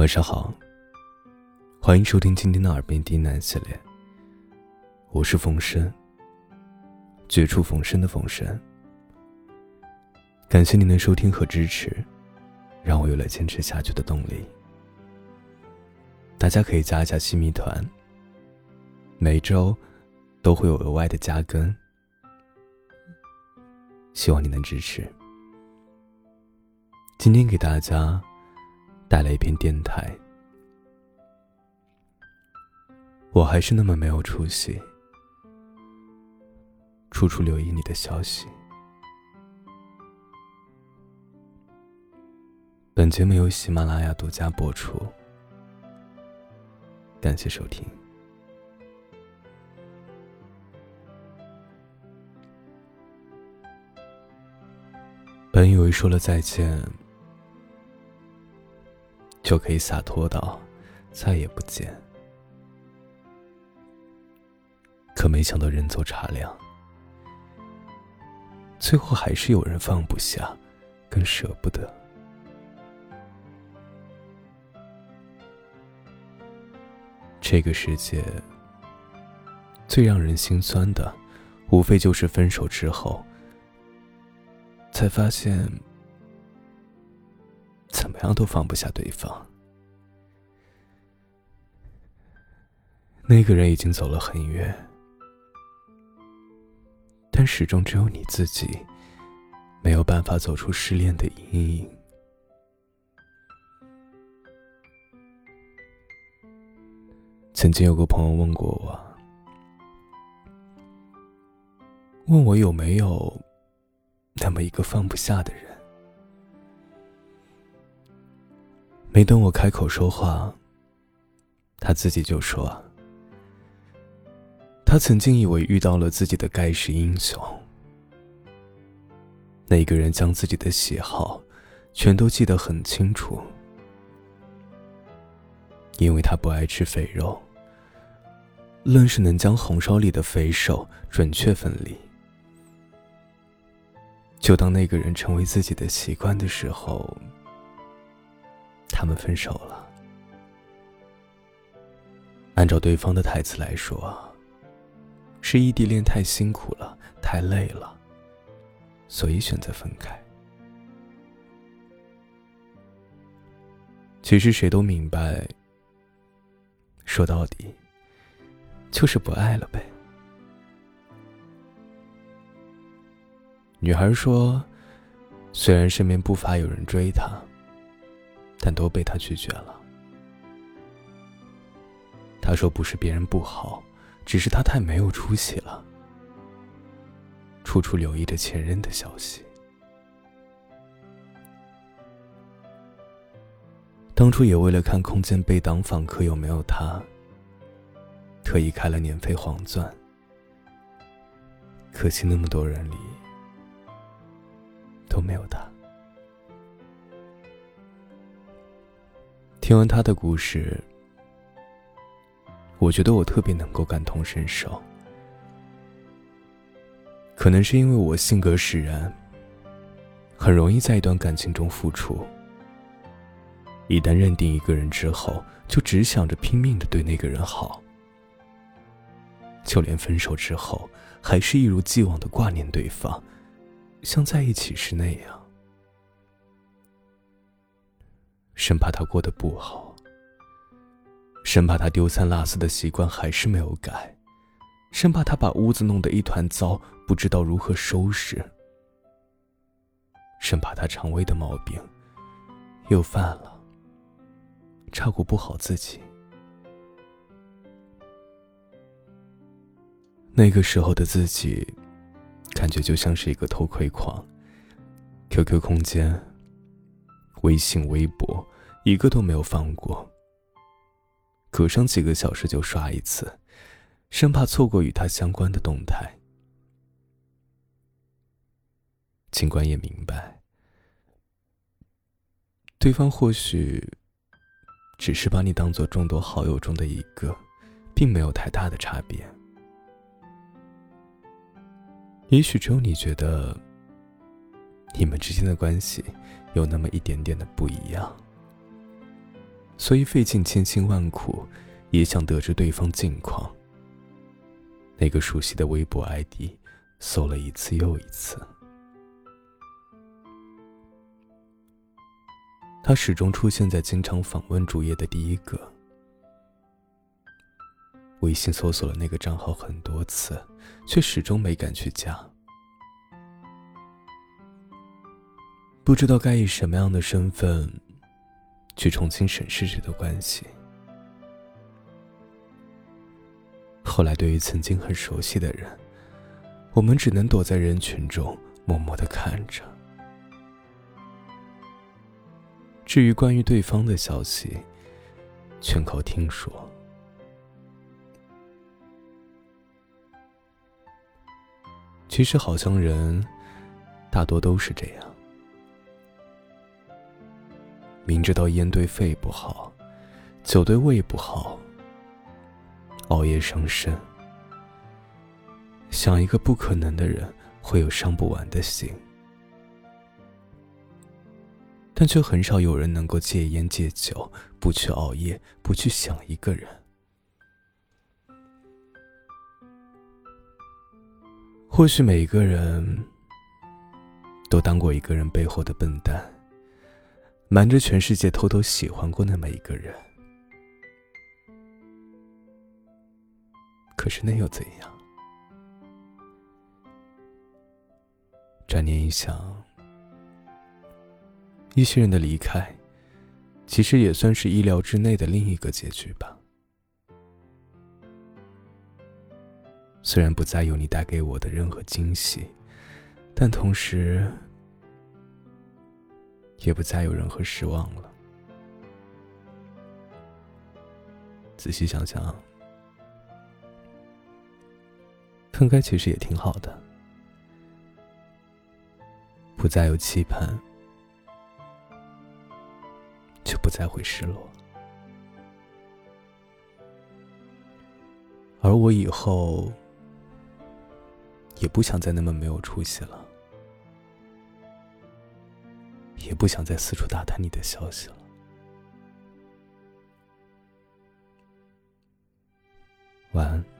晚上好，欢迎收听今天的耳边低喃系列。我是冯生，绝处逢生的冯生。感谢您的收听和支持，让我有了坚持下去的动力。大家可以加一下新米团，每周都会有额外的加更，希望你能支持。今天给大家。带来一篇电台，我还是那么没有出息，处处留意你的消息。本节目由喜马拉雅独家播出，感谢收听。本以为说了再见。就可以洒脱到再也不见，可没想到人走茶凉，最后还是有人放不下，更舍不得。这个世界最让人心酸的，无非就是分手之后，才发现。都放不下对方。那个人已经走了很远，但始终只有你自己没有办法走出失恋的阴影。曾经有个朋友问过我，问我有没有那么一个放不下的人。没等我开口说话，他自己就说：“他曾经以为遇到了自己的盖世英雄，那个人将自己的喜好全都记得很清楚，因为他不爱吃肥肉，愣是能将红烧里的肥瘦准确分离。就当那个人成为自己的习惯的时候。”他们分手了。按照对方的台词来说，是异地恋太辛苦了，太累了，所以选择分开。其实谁都明白，说到底，就是不爱了呗。女孩说：“虽然身边不乏有人追她。”但都被他拒绝了。他说：“不是别人不好，只是他太没有出息了，处处留意着前任的消息。当初也为了看空间被挡访客有没有他，特意开了年费黄钻。可惜那么多人里都没有他。”听完他的故事，我觉得我特别能够感同身受。可能是因为我性格使然，很容易在一段感情中付出。一旦认定一个人之后，就只想着拼命的对那个人好，就连分手之后，还是一如既往的挂念对方，像在一起时那样。生怕他过得不好，生怕他丢三落四的习惯还是没有改，生怕他把屋子弄得一团糟，不知道如何收拾，生怕他肠胃的毛病又犯了，照顾不好自己。那个时候的自己，感觉就像是一个偷窥狂，QQ 空间。微信、微博，一个都没有放过。隔上几个小时就刷一次，生怕错过与他相关的动态。尽管也明白，对方或许只是把你当做众多好友中的一个，并没有太大的差别。也许只有你觉得，你们之间的关系。有那么一点点的不一样，所以费尽千辛万苦，也想得知对方近况。那个熟悉的微博 ID，搜了一次又一次。他始终出现在经常访问主页的第一个。微信搜索了那个账号很多次，却始终没敢去加。不知道该以什么样的身份，去重新审视这段关系。后来，对于曾经很熟悉的人，我们只能躲在人群中，默默的看着。至于关于对方的消息，全靠听说。其实，好像人大多都是这样，明知道烟对肺不好，酒对胃不好，熬夜伤身，想一个不可能的人会有伤不完的心。但却很少有人能够戒烟戒酒，不去熬夜，不去想一个人。或许每一个人都当过一个人背后的笨蛋，瞒着全世界偷偷喜欢过那么一个人。可是那又怎样？转念一想。一些人的离开，其实也算是意料之内的另一个结局吧。虽然不再有你带给我的任何惊喜，但同时也不再有任何失望了。仔细想想，分开其实也挺好的，不再有期盼。就不再会失落，而我以后也不想再那么没有出息了，也不想再四处打探你的消息了。晚安。